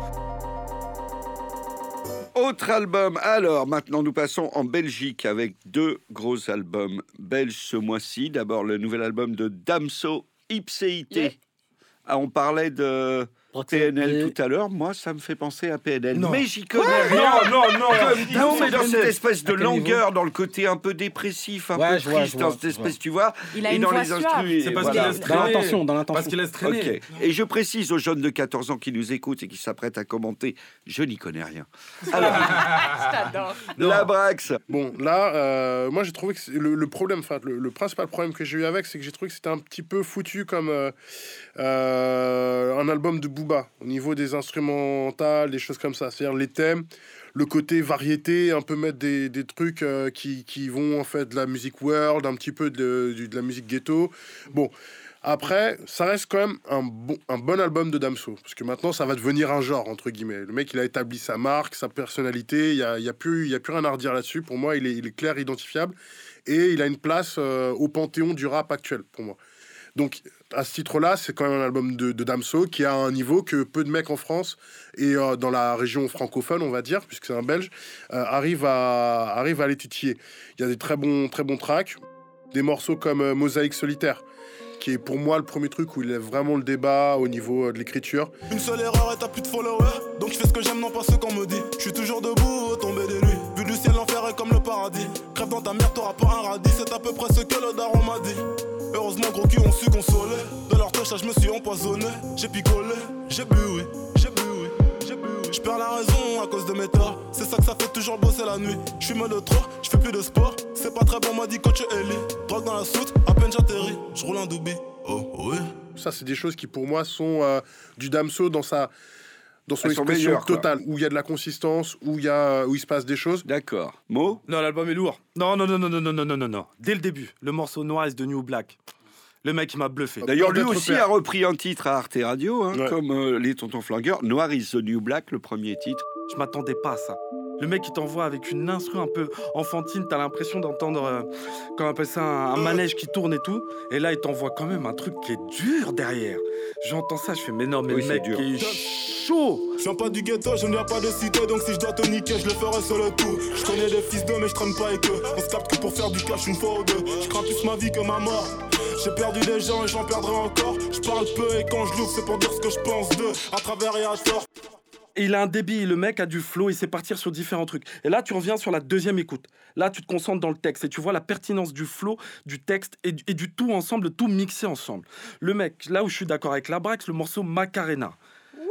Autre album. Alors, maintenant, nous passons en Belgique avec deux gros albums belges ce mois-ci. D'abord, le nouvel album de Damso Ipséité. Yeah. Ah, on parlait de PNL tout à l'heure. Moi, ça me fait penser à PNL. Non. Mais j'y connais Ouais, rien. non, non, non. Comme Non, mais dans cette espèce de langueur, dans le côté un peu dépressif, un Ouais, peu vois, triste, vois, dans cette espèce, vois. tu vois. Il a et une dans voix les instrus. C'est parce voilà. qu'il laisse Dans traîner. l'intention, dans l'intention. Parce qu'il laisse traîner. Ok. Et je précise aux jeunes de 14 ans qui nous écoutent et qui s'apprêtent à commenter, je n'y connais rien. Alors, la Brax. Bon, là, euh, moi j'ai trouvé que le, le problème, enfin le, le principal problème que j'ai eu avec, c'est que j'ai trouvé que c'était un petit peu foutu comme euh, euh, un album de Booba au niveau des instrumentales, des choses comme ça. C'est-à-dire les thèmes, le côté variété, un peu mettre des, trucs euh, qui, qui vont en fait de la musique world, un petit peu de, la musique ghetto. Bon. Après, ça reste quand même un bon, un bon album de Damso. Parce que maintenant, ça va devenir un genre, entre guillemets. Le mec, il a établi sa marque, sa personnalité. Il n'y a, a, plus- a plus rien à redire là-dessus. Pour moi, il est, il est clair, identifiable. Et il a une place euh, au panthéon du rap actuel, pour moi. Donc, à ce titre-là, c'est quand même un album de, Damso qui a un niveau que peu de mecs en France et euh, dans la région francophone, on va dire, puisque c'est un Belge, euh, arrivent à, arrivent à les titiller. Il y a des très bons, très bons tracks, des morceaux comme euh, Mosaïque solitaire, qui est pour moi le premier truc où il lève vraiment le débat au niveau euh, de l'écriture. Une seule erreur et t'as plus de followers. Donc je fais ce que j'aime, non pas ce qu'on me dit. Je suis toujours debout au tomber des nuits. Vu du ciel, l'enfer est comme le paradis. Crève dans ta merde, t'auras pas un radis. C'est à peu près ce que le daron m'a dit. Heureusement, gros cul ont su consoler. De leur touche, je me suis empoisonné. J'ai picolé, j'ai bu, oui. J'ai bu, oui. J'ai bu, oui. Je perds la raison à cause de mes torts. C'est ça que ça fait toujours bosser la nuit. Je suis de trop, je fais plus de sport. C'est pas très bon, m'a dit coach Ellie. Drogue dans la soute, à peine j'atterris. Je roule un doubi. Oh, oui. Ça, c'est des choses qui pour moi sont euh, du Damso dans sa dans son expression meilleures, quoi. totale, où il y a de la consistance, où il y a où il se passe des choses. D'accord. Mo? Non, l'album est lourd. Non, non, non, non, non, non, non, non, non, non. Dès le début, le morceau Noise de New Black. Le mec, il m'a bluffé. D'ailleurs, lui aussi père. a repris un titre à Arte Radio, hein, Ouais. comme euh, les Tontons Flingueurs. Noir is the New Black, le premier titre. Je m'attendais pas à ça. Le mec, il t'envoie avec une instru un peu enfantine. T'as l'impression d'entendre, euh, comment on appelle ça, un, un manège qui tourne et tout. Et là, il t'envoie quand même un truc qui est dur derrière. J'entends ça, je fais, mais non, mais Oui, le mec dur. il est chaud. Je viens pas du ghetto, je ne viens pas de cité, donc si je dois te niquer, je le ferai sur le coup. Je connais des fils d'eux, mais je traîne pas avec eux. On se capte que pour faire du cash une fois ou deux. Je crains plus ma vie que ma mort. J'ai perdu des gens et j'en perdrai encore. Je parle peu et quand je l'ouvre, c'est pour dire ce que je pense d'eux. À travers et à tort. Il a un débit, le mec a du flow, il sait partir sur différents trucs. Et là, tu reviens sur la deuxième écoute. Là, tu te concentres dans le texte et tu vois la pertinence du flow, du texte et du, et du tout ensemble, tout mixé ensemble. Le mec, là où je suis d'accord avec Labrax, le morceau Macarena.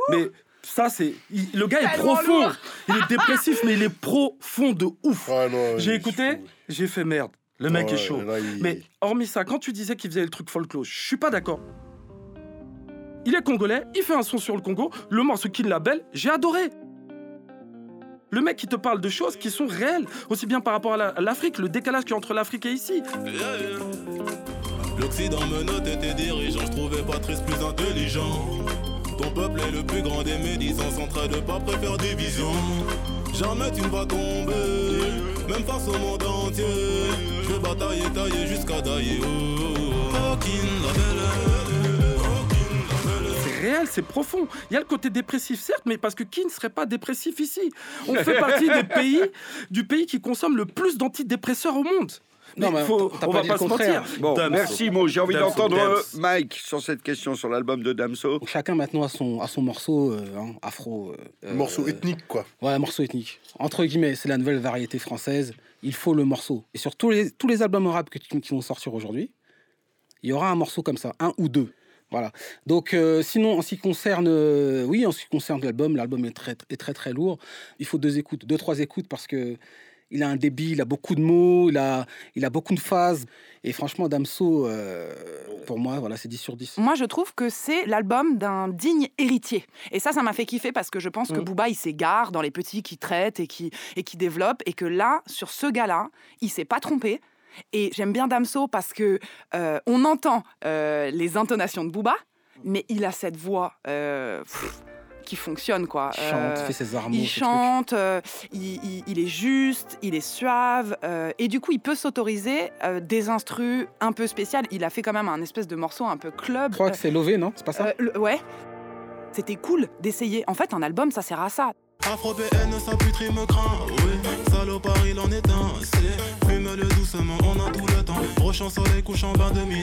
Mais ça, c'est. il- Le gars est Tellement profond. lourd. Il est dépressif, mais il est profond de ouf. Non, J'ai il- écouté, j'ai fait merde. Le mec Ouais, est chaud. là, il- Mais hormis ça, quand tu disais qu'il faisait le truc folklore, je suis pas d'accord. Il est congolais, il fait un son sur le Congo, le morceau Kin Label, j'ai adoré. Le mec qui te parle de choses qui sont réelles, aussi bien par rapport à la- à l'Afrique, le décalage qu'il y a entre l'Afrique et ici. L'Occident me notait tes dirigeants, je trouvais Patrice plus intelligent. Ton peuple est le plus grand des médisants, en de pas préfère division. Jamais tu ne vas tomber, même face au monde entier. Je vais batailler, tailler jusqu'à dailler. Oh, oh, oh. Réel, c'est profond. Il y a le côté dépressif, certes, mais parce que qui ne serait pas dépressif ici? On fait partie des pays, du pays qui consomme le plus d'antidépresseurs au monde. Non, mais faut, t'as on pas va pas le se contraire. mentir. Bon, Damso. merci Mo. J'ai envie d'entendre euh. Mike sur cette question sur l'album de Damso. Chacun maintenant a son, a son morceau euh, hein, afro. euh, Morceau euh, ethnique, quoi. Ouais, morceau ethnique. Entre guillemets, c'est la nouvelle variété française. Il faut le morceau. Et sur tous les, tous les albums rap que, qui qui vont sortir aujourd'hui, il y aura un morceau comme ça, un ou deux. Voilà. Donc, euh, sinon, en ce qui concerne, euh, oui, en ce qui concerne l'album, l'album est très, est très, très lourd. Il faut deux écoutes, deux, trois écoutes parce que il a un débit, il a beaucoup de mots, il a, il a beaucoup de phases. Et franchement, Damso, euh, pour moi, voilà, c'est 10 sur 10. Moi, je trouve que c'est l'album d'un digne héritier. Et ça, ça m'a fait kiffer parce que je pense que Mm. Booba, il s'égare dans les petits qui traitent et qui, et qui développent. Et que là, sur ce gars-là, il s'est pas trompé. Et j'aime bien Damso parce que euh, on entend euh, les intonations de Booba, mais il a cette voix pff, qui fonctionne, quoi. Il chante, fait ses armeaux, Il chante, euh, il, il- il est juste, il est suave, euh, et du coup, il peut s'autoriser euh, des instrus un peu spéciales. Il a fait quand même un espèce de morceau un peu club. Je crois que c'est Lové, non? C'est pas ça? Euh, le- ouais. C'était cool d'essayer. En fait, un album, ça sert à ça. Afro-PN, sa puterie me craint, oui. Salopard, il en est un, c'est. Fume-le doucement, on a tout le temps. Prochain soleil couchant vers de minuit.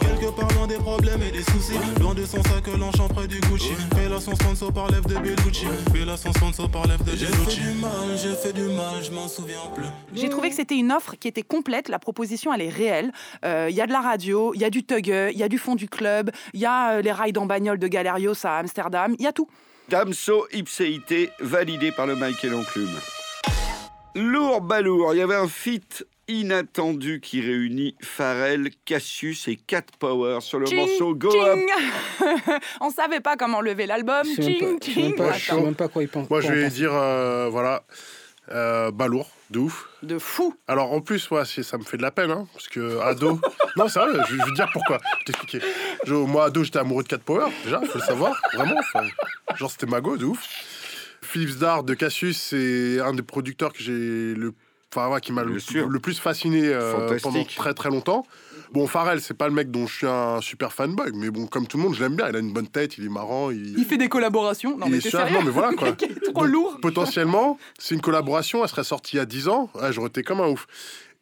Quelque part loin des problèmes et des soucis. Loin de son sac, l'enchant près du Gucci. Fais la son sponsor par lèvres de Bellucci. Fais la son sponsor par lèvres de J'ai fait du mal, j'ai fait du mal, je m'en souviens plus. J'ai trouvé que c'était une offre qui était complète. La proposition, elle est réelle. Euh, Il y a de la radio, il y a du tugger, il y a du fond du club, il y a euh, les rides en bagnole de Galerios à Amsterdam, il y a tout. Damso ipséité validé par le Michael Enclume. Lourd balourd, il y avait un feat inattendu qui réunit Pharrell, Cassius et Cat Power sur le Ching, morceau Go Up. On savait pas comment lever l'album. Je sais même Ching, pas- je sais même pas- je sais Attends. même pas quoi il pense. Moi, je vais dire, euh, voilà, euh, balourd, de ouf. De fou. Alors, en plus, ouais, ça me fait de la peine, hein, parce que ado. non, c'est vrai, je, je vais te dire pourquoi. Je vais t'expliquer. Moi, ado, j'étais amoureux de Cat Power, déjà, faut le savoir, vraiment. enfin, genre, c'était Mago, de ouf. Philips Dard de Cassius, c'est un des producteurs que j'ai le. Enfin, ouais, qui m'a le, plus fasciné euh, pendant très très longtemps. Bon, Pharrell, c'est pas le mec dont je suis un super fanboy, mais bon, comme tout le monde, je l'aime bien. Il a une bonne tête, il est marrant. Il, Il fait des collaborations. Non, il mais est sérieux Non, mais voilà quoi. Trop Donc, lourd. Potentiellement, c'est une collaboration, elle serait sortie il y a 10 ans, ouais, j'aurais été comme un ouf.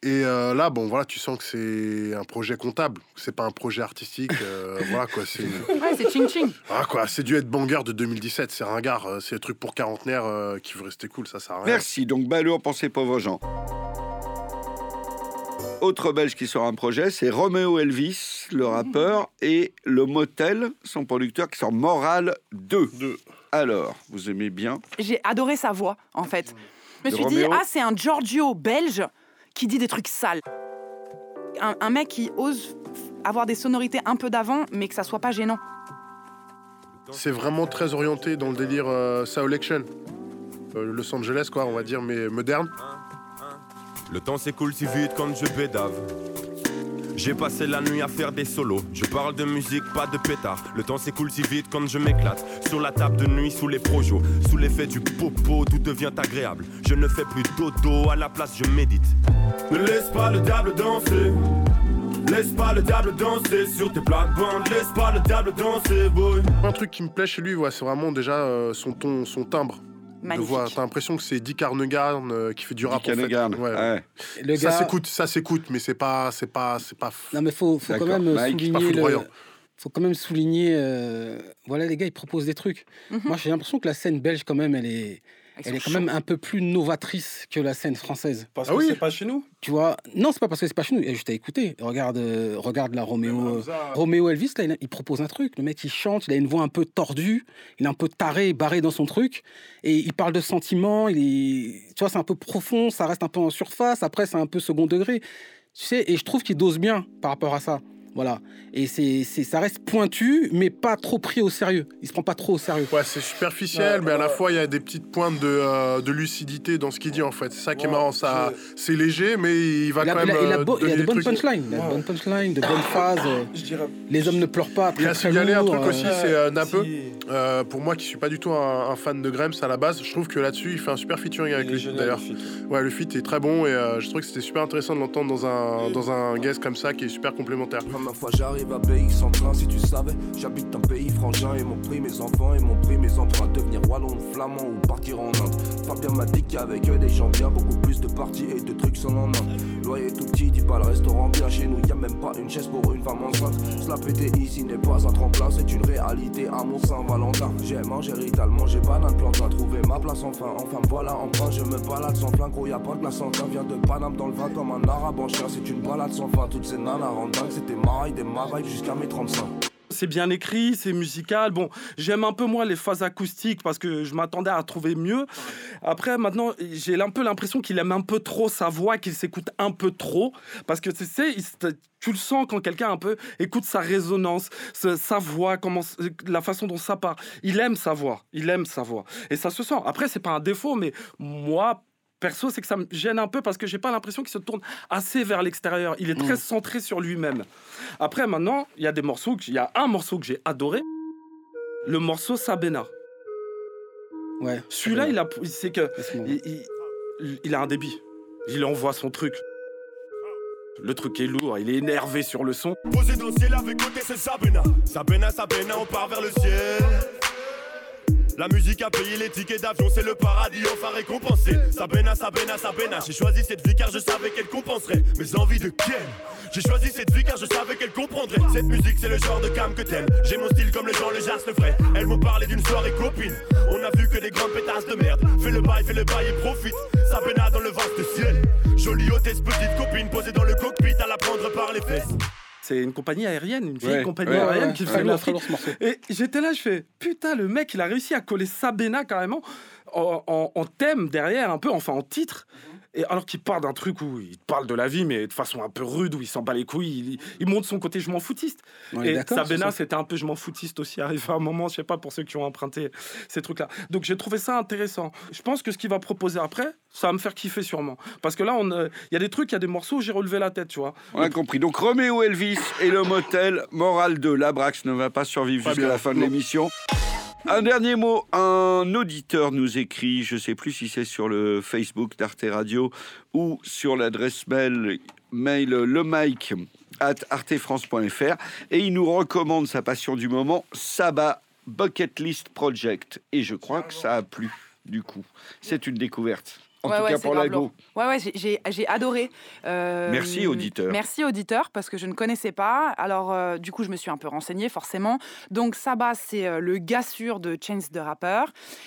Et euh, là, bon, voilà, tu sens que c'est un projet comptable, c'est pas un projet artistique. euh, voilà quoi, c'est. Ouais, c'est ching ching. Ah quoi, c'est du headbanger de 2017, c'est ringard, euh, c'est le truc pour quarantenaire euh, qui veut rester cool, ça sert à rien. Merci, donc balourd pour ces pauvres gens. Autre belge qui sort un projet, c'est Romeo Elvis, le rappeur, et le Motel, son producteur, qui sort Moral 2. Alors, vous aimez bien? J'ai adoré sa voix, en fait. Je me suis dit, ah, c'est un Giorgio belge qui dit des trucs sales. Un, un mec qui ose avoir des sonorités un peu d'avant, mais que ça soit pas gênant. C'est vraiment très orienté dans le délire euh, Soul Action. Euh, Los Angeles, quoi, on va dire, mais moderne. Le temps s'écoule si vite quand je bédave. J'ai passé la nuit à faire des solos. Je parle de musique, pas de pétard. Le temps s'écoule si vite quand je m'éclate. Sur la table de nuit, sous les projos. Sous l'effet du popo, tout devient agréable. Je ne fais plus dodo, à la place je médite. Ne laisse pas le diable danser. Laisse pas le diable danser sur tes plates-bandes. Laisse pas le diable danser, boy. Un truc qui me plaît chez lui, c'est vraiment déjà euh, son ton, son timbre. De Magnifique. voix. T'as l'impression que c'est Dick Carnegie euh, qui fait du rap. en fait. Carnegie, Ouais. ouais. Le ça s'écoute, ça s'écoute, mais c'est pas, c'est pas, c'est pas. Non, mais faut, faut quand même Mike, souligner. Le... Faut quand même souligner. euh, Voilà, les gars, ils proposent des trucs. Mhm. Moi, j'ai l'impression que la scène belge, quand même, elle est. Elle est quand même un peu plus novatrice que la scène française. Parce Ah que c'est pas chez nous. Tu vois Non, c'est pas parce que c'est pas chez nous. Et je t'ai écouté. Regarde, euh, regarde la Roméo, euh, Roméo Elvis. Là, il, il propose un truc. Le mec, il chante. Il a une voix un peu tordue. Il est un peu taré, barré dans son truc. Et il parle de sentiments. Il est, tu vois, c'est un peu profond. Ça reste un peu en surface. Après, c'est un peu second degré. Tu sais, et je trouve qu'il dose bien par rapport à ça. Voilà. Et c'est, c'est, ça reste pointu, mais pas trop pris au sérieux. Il se prend pas trop au sérieux. Ouais, c'est superficiel, mais à la fois, il y a des petites pointes de, euh, de lucidité dans ce qu'il dit, en fait. C'est ça qui est marrant. Ça, c'est léger, mais il va Il a, quand il même. a- il a euh, il a de bonnes punchlines. Il a de bonnes punchlines, de bonnes phases. Les hommes ne pleurent pas. Il y Très, a très signalé un lourd, truc euh, aussi, c'est euh, Napeu. Euh, pour moi, qui suis pas du tout un, un fan de Grams à la base, je trouve que là-dessus, il fait un super featuring avec lui. D'ailleurs, ouais, le feat est très bon et euh, je trouve que c'était super intéressant de l'entendre dans un dans un guest comme ça qui est super complémentaire. Première fois j'arrive à BX en train, si tu savais, j'habite un pays frangin et m'ont pris mes enfants et m'ont pris mes emprunts. Devenir wallon flamand ou partir en Inde. Fabien m'a dit qu'avec eux des gens bien, beaucoup plus de parties et de trucs sans lendemain. Loyer tout petit, dis pas le restaurant bien chez nous, y a même pas une chaise pour une femme enceinte. Cela pété ici n'est pas un tremplin, c'est une réalité à mon Saint-Valentin. J'ai mangé rital, j'ai banane plantain, trouvé ma place enfin. Enfin voilà, enfin je me balade sans flingue, gros y a pas de glace en Vient de Paname dans le vin comme un arabe en chien, c'est une balade sans fin. Toutes ces nanas rendent dingue, c'était jusqu'à mes 35. C'est bien écrit, c'est musical. Bon, j'aime un peu moins les phases acoustiques parce que je m'attendais à trouver mieux. Après, maintenant, j'ai un peu l'impression qu'il aime un peu trop sa voix, qu'il s'écoute un peu trop. Parce que tu tu le sens quand quelqu'un un peu écoute sa résonance, sa voix, comment, la façon dont ça part. Il aime sa voix, il aime sa voix. Et ça se sent. Après, c'est pas un défaut, mais moi, perso, c'est que ça me gêne un peu parce que j'ai pas l'impression qu'il se tourne assez vers l'extérieur. Il est très centré sur lui-même. Après, maintenant, il y a des morceaux, il y a un morceau que j'ai adoré, le morceau Sabena. Ouais. Celui-là, il a, c'est que, il, il- il a un débit. Il envoie son truc. Le truc est lourd, il est énervé sur le son. Posé dans le ciel avec côté c'est Sabena Sabena, Sabena, on part vers le ciel La musique a payé les tickets d'avion, c'est le paradis enfin récompensé. Sabena, Sabena, Sabena J'ai choisi cette vie car je savais qu'elle compenserait Mes envies de Ken. J'ai choisi cette vie car je savais qu'elle comprendrait. Cette musique c'est le genre de cam que t'aimes. J'ai mon style comme les gens, les jas le feraient Elles m'ont parlé d'une soirée copine. On a vu que des grandes pétasses de merde. Fais le bail, fais le bail et profite. Sabena dans le vaste ciel. Jolie hôtesse, petite copine Posée dans le cockpit à la prendre par les fesses C'est une compagnie aérienne, une vieille Ouais, compagnie ouais, aérienne ouais, qui fait l'Afrique. Et j'étais là, je fais putain, le mec, il a réussi à coller Sabena carrément en, en- en thème derrière, un peu, enfin en titre. Et alors qu'il part d'un truc où il parle de la vie, mais de façon un peu rude, où il s'en bat les couilles, il, il montre son côté je m'en foutiste. On et Sabena, c'était un peu je m'en foutiste aussi, arrivé à un moment, je sais pas, pour ceux qui ont emprunté ces trucs-là. Donc j'ai trouvé ça intéressant. Je pense que ce qu'il va proposer après, ça va me faire kiffer sûrement. Parce que là, euh, il y a des trucs, il y a des morceaux où j'ai relevé la tête, tu vois. On a compris. Donc Roméo Elvis et le motel, morale de Labrax ne va pas survivre jusqu'à la fin de l'émission. Un dernier mot, un auditeur nous écrit, je sais plus si c'est sur le Facebook d'Arte Radio ou sur l'adresse mail, mail le mic at artefrance.fr et il nous recommande sa passion du moment, Saba Bucket List Project. Et je crois que ça a plu, du coup. C'est une découverte. En Ouais, tout ouais, cas pour grave la go. lourd. Ouais, ouais, j'ai- adoré. Euh, Merci, auditeur. Merci auditeur, parce que je ne connaissais pas. Alors, euh, du coup, je me suis un peu renseignée, forcément. Donc, Saba, c'est euh, le gars sûr de Chance the Rapper.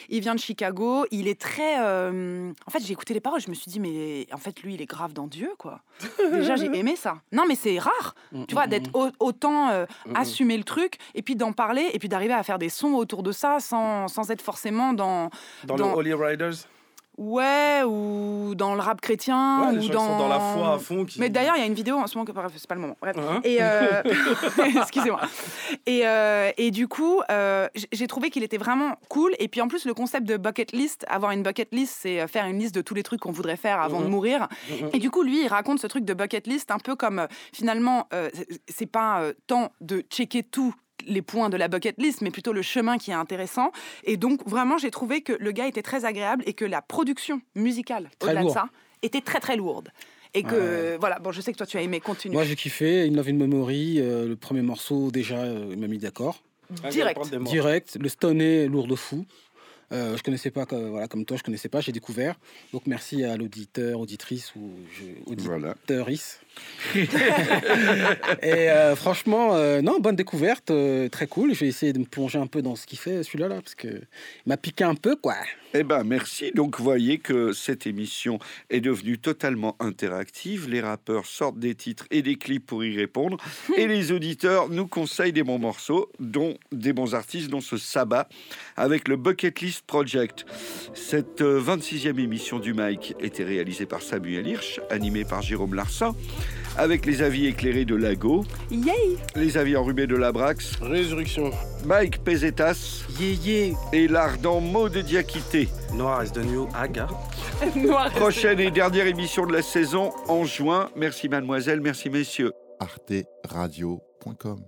Il vient de Chicago. Il est très. En fait, j'ai écouté les paroles, je me suis dit, mais en fait, lui, il est grave dans Dieu, quoi. Déjà, j'ai aimé ça. Non, mais c'est rare, tu vois, d'être au- autant euh, Mm, assumer le truc, et puis d'en parler, et puis d'arriver à faire des sons autour de ça sans, sans être forcément dans. Dans, le Holy Riders? Ouais, ou dans le rap chrétien, Ouais, les ou gens dans... sont dans la foi à fond, qui- Mais d'ailleurs, il y a une vidéo en ce moment, que... bref, c'est pas le moment. Bref. Hein et euh, excusez-moi. Et, euh, et du coup, euh, j'ai trouvé qu'il était vraiment cool. Et puis en plus, le concept de bucket list, avoir une bucket list, c'est faire une liste de tous les trucs qu'on voudrait faire avant de Mhm. mourir. Mhm. Et du coup, lui, il raconte ce truc de bucket list un peu comme finalement, c'est- pas tant de checker tout les points de la bucket list, mais plutôt le chemin qui est intéressant. Et donc, vraiment, j'ai trouvé que le gars était très agréable et que la production musicale, au-delà de ça, était très très lourde. Et que, voilà, bon, je sais que toi tu as aimé, continue. Moi, j'ai kiffé. In Love in Memory, euh, le premier morceau, déjà, euh, il m'a mis d'accord. Direct. Direct. Le stoné, lourd de fou. Euh, je connaissais pas, que- voilà, comme toi, je connaissais pas, j'ai découvert. Donc merci à l'auditeur, auditrice ou je, auditrice. Et euh, franchement, euh, non, bonne découverte, euh, très cool. Je vais essayer de me plonger un peu dans ce qu'il fait, celui-là, là, parce que m'a piqué un peu, quoi. Eh ben merci. Donc voyez que cette émission est devenue totalement interactive. Les rappeurs sortent des titres et des clips pour y répondre, et les auditeurs nous conseillent des bons morceaux, dont des bons artistes, dont ce Sabbat avec le Bucket List Artist Project. Cette euh, 26e émission du Mike était réalisée par Samuel Hirsch, animée par Jérôme Larsin, avec les avis éclairés de Lago, Yay les avis enrhumés de Labrax, Résurrection, Mike Pesetas et l'ardent mot de Diakité. Noir is the new Aga. Noir est- Prochaine et dernière émission de la saison en juin. Merci mademoiselle, merci messieurs. arteradio.com